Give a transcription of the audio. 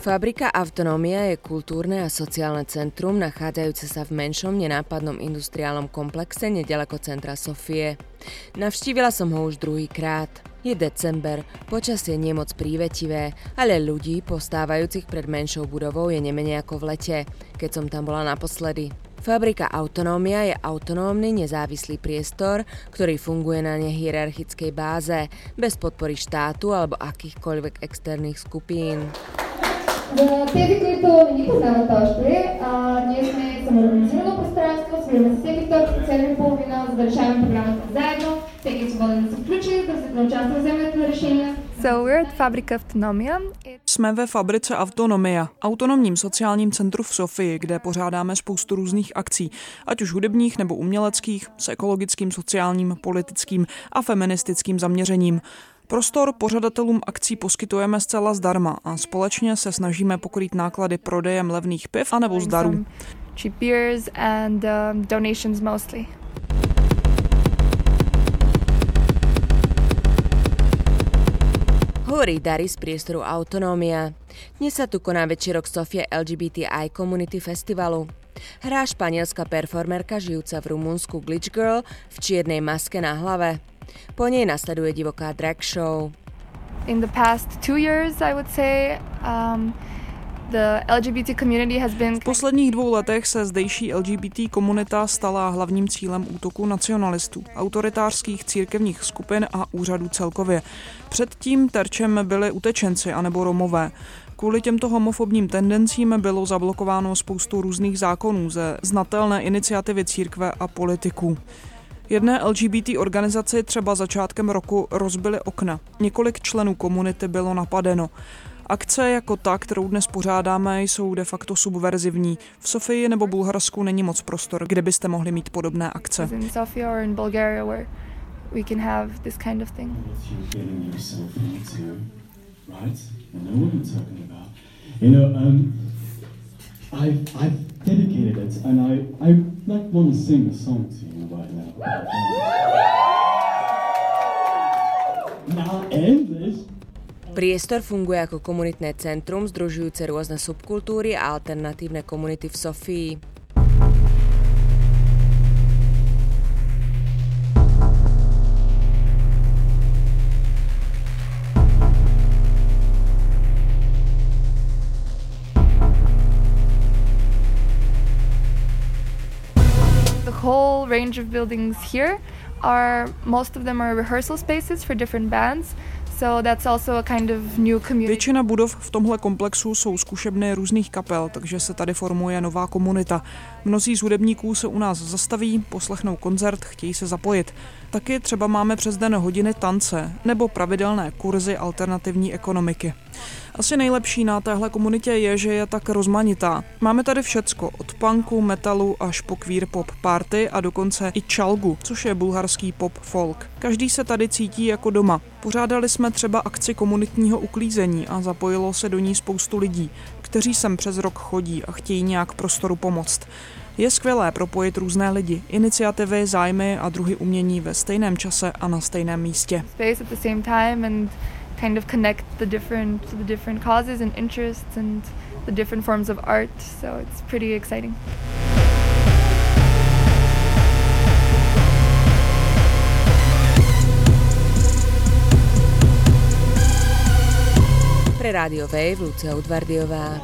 Fabrika Autonómia je kultúrne a sociálne centrum nachádzajúce sa v menšom nenápadnom industriálnom komplexe nedaleko centra Sofie. Navštívila som ho už druhý krát. Je december, počasie nie moc prívetivé, ale ľudí postávajúcich pred menšou budovou je nemenej ako v lete, keď som tam bola naposledy. Fabrika Autonómia je autonómny nezávislý priestor, ktorý funguje na nehierarchickej báze, bez podpory štátu alebo akýchkoľvek externých skupín. За тези, които не ни познават още, а, ние сме самоорганизирано пространство, свираме се всеки вторник по 7 половина, за да решаваме програмата заедно. Всеки е свободен да се включи, да, се, да участва в вземането на решения. So we're at Fabrika Autonomia. Jsme ve fabrice Autonomia, autonomním sociálním centru v Sofii, kde pořádáme spoustu různých akcí, ať už hudebních nebo uměleckých, s ekologickým, sociálním, politickým a feministickým zaměřením. Prostor pořadatelům akcí poskytujeme zcela zdarma a společně se snažíme pokrýt náklady prodejem levných piv anebo zdarů. Cheap beers and uh, donations mostly. Hovorí Dary z priestoru Autonómia. Dnes sa tu koná večerok Sofie LGBTI Community Festivalu. Hrá španielská performerka žijúca v Rumunsku Glitch Girl v čiernej maske na hlave. Po nej nasleduje divoká drag show. In the past two years, I would say, um, the LGBT community has been... V posledních dvou letech se zdejší LGBT komunita stala hlavním cílem útoku nacionalistů, autoritářských církevních skupin a úřadů celkově. Předtím terčem byli utečenci anebo Romové. Kvůli těmto homofobním tendencím bylo zablokováno spoustu různých zákonů ze znatelné iniciativy církve a politiků. Jedné LGBT organizaci třeba začátkem roku rozbili okna. Několik členů komunity bylo napadeno. Akce jako ta, kterou dnes pořádáme, jsou de facto subverzivní. V Sofii nebo Bulharsku není moc prostor, kde byste mohli mít podobné akce. In Sofia or in Bulgaria where we can have this kind of thing. You know, um, I've, I've dedicated it, and I, I like want to sing a song to you right now. Now end this. Priestor funguje ako komunitné centrum združujúce rôzne subkultúry a alternatívne komunity v Sofii. Whole range of buildings here are, most of them are rehearsal spaces for different bands. So that's also a kind of new community. Většina budov v tomhle komplexu jsou zkušebny různých kapel, takže se tady formuje nová komunita. Mnozí z hudebníků se u nás zastaví, poslechnou koncert, chtějí se zapojit. Taky třeba máme přes den hodiny tance nebo pravidelné kurzy alternativní ekonomiky. Asi nejlepší na téhle komunitě je, že je tak rozmanitá. Máme tady všecko, od punku, metalu až po queer pop party a dokonce i čalgu, což je bulharský pop folk. Každý se tady cítí jako doma. Pořádali jsme třeba akci komunitního uklízení a zapojilo se do ní spoustu lidí, kteří sem přes rok chodí a chtějí nějak prostoru pomoct. Je skvělé propojit různé lidi, iniciativy, zájmy a druhy umění ve stejném čase a na stejném místě. Space at the same time and kind of connect the different the different causes and interests and the different forms of art. So it's pretty exciting. Pre Rádio Wave Lucia Udvardiová.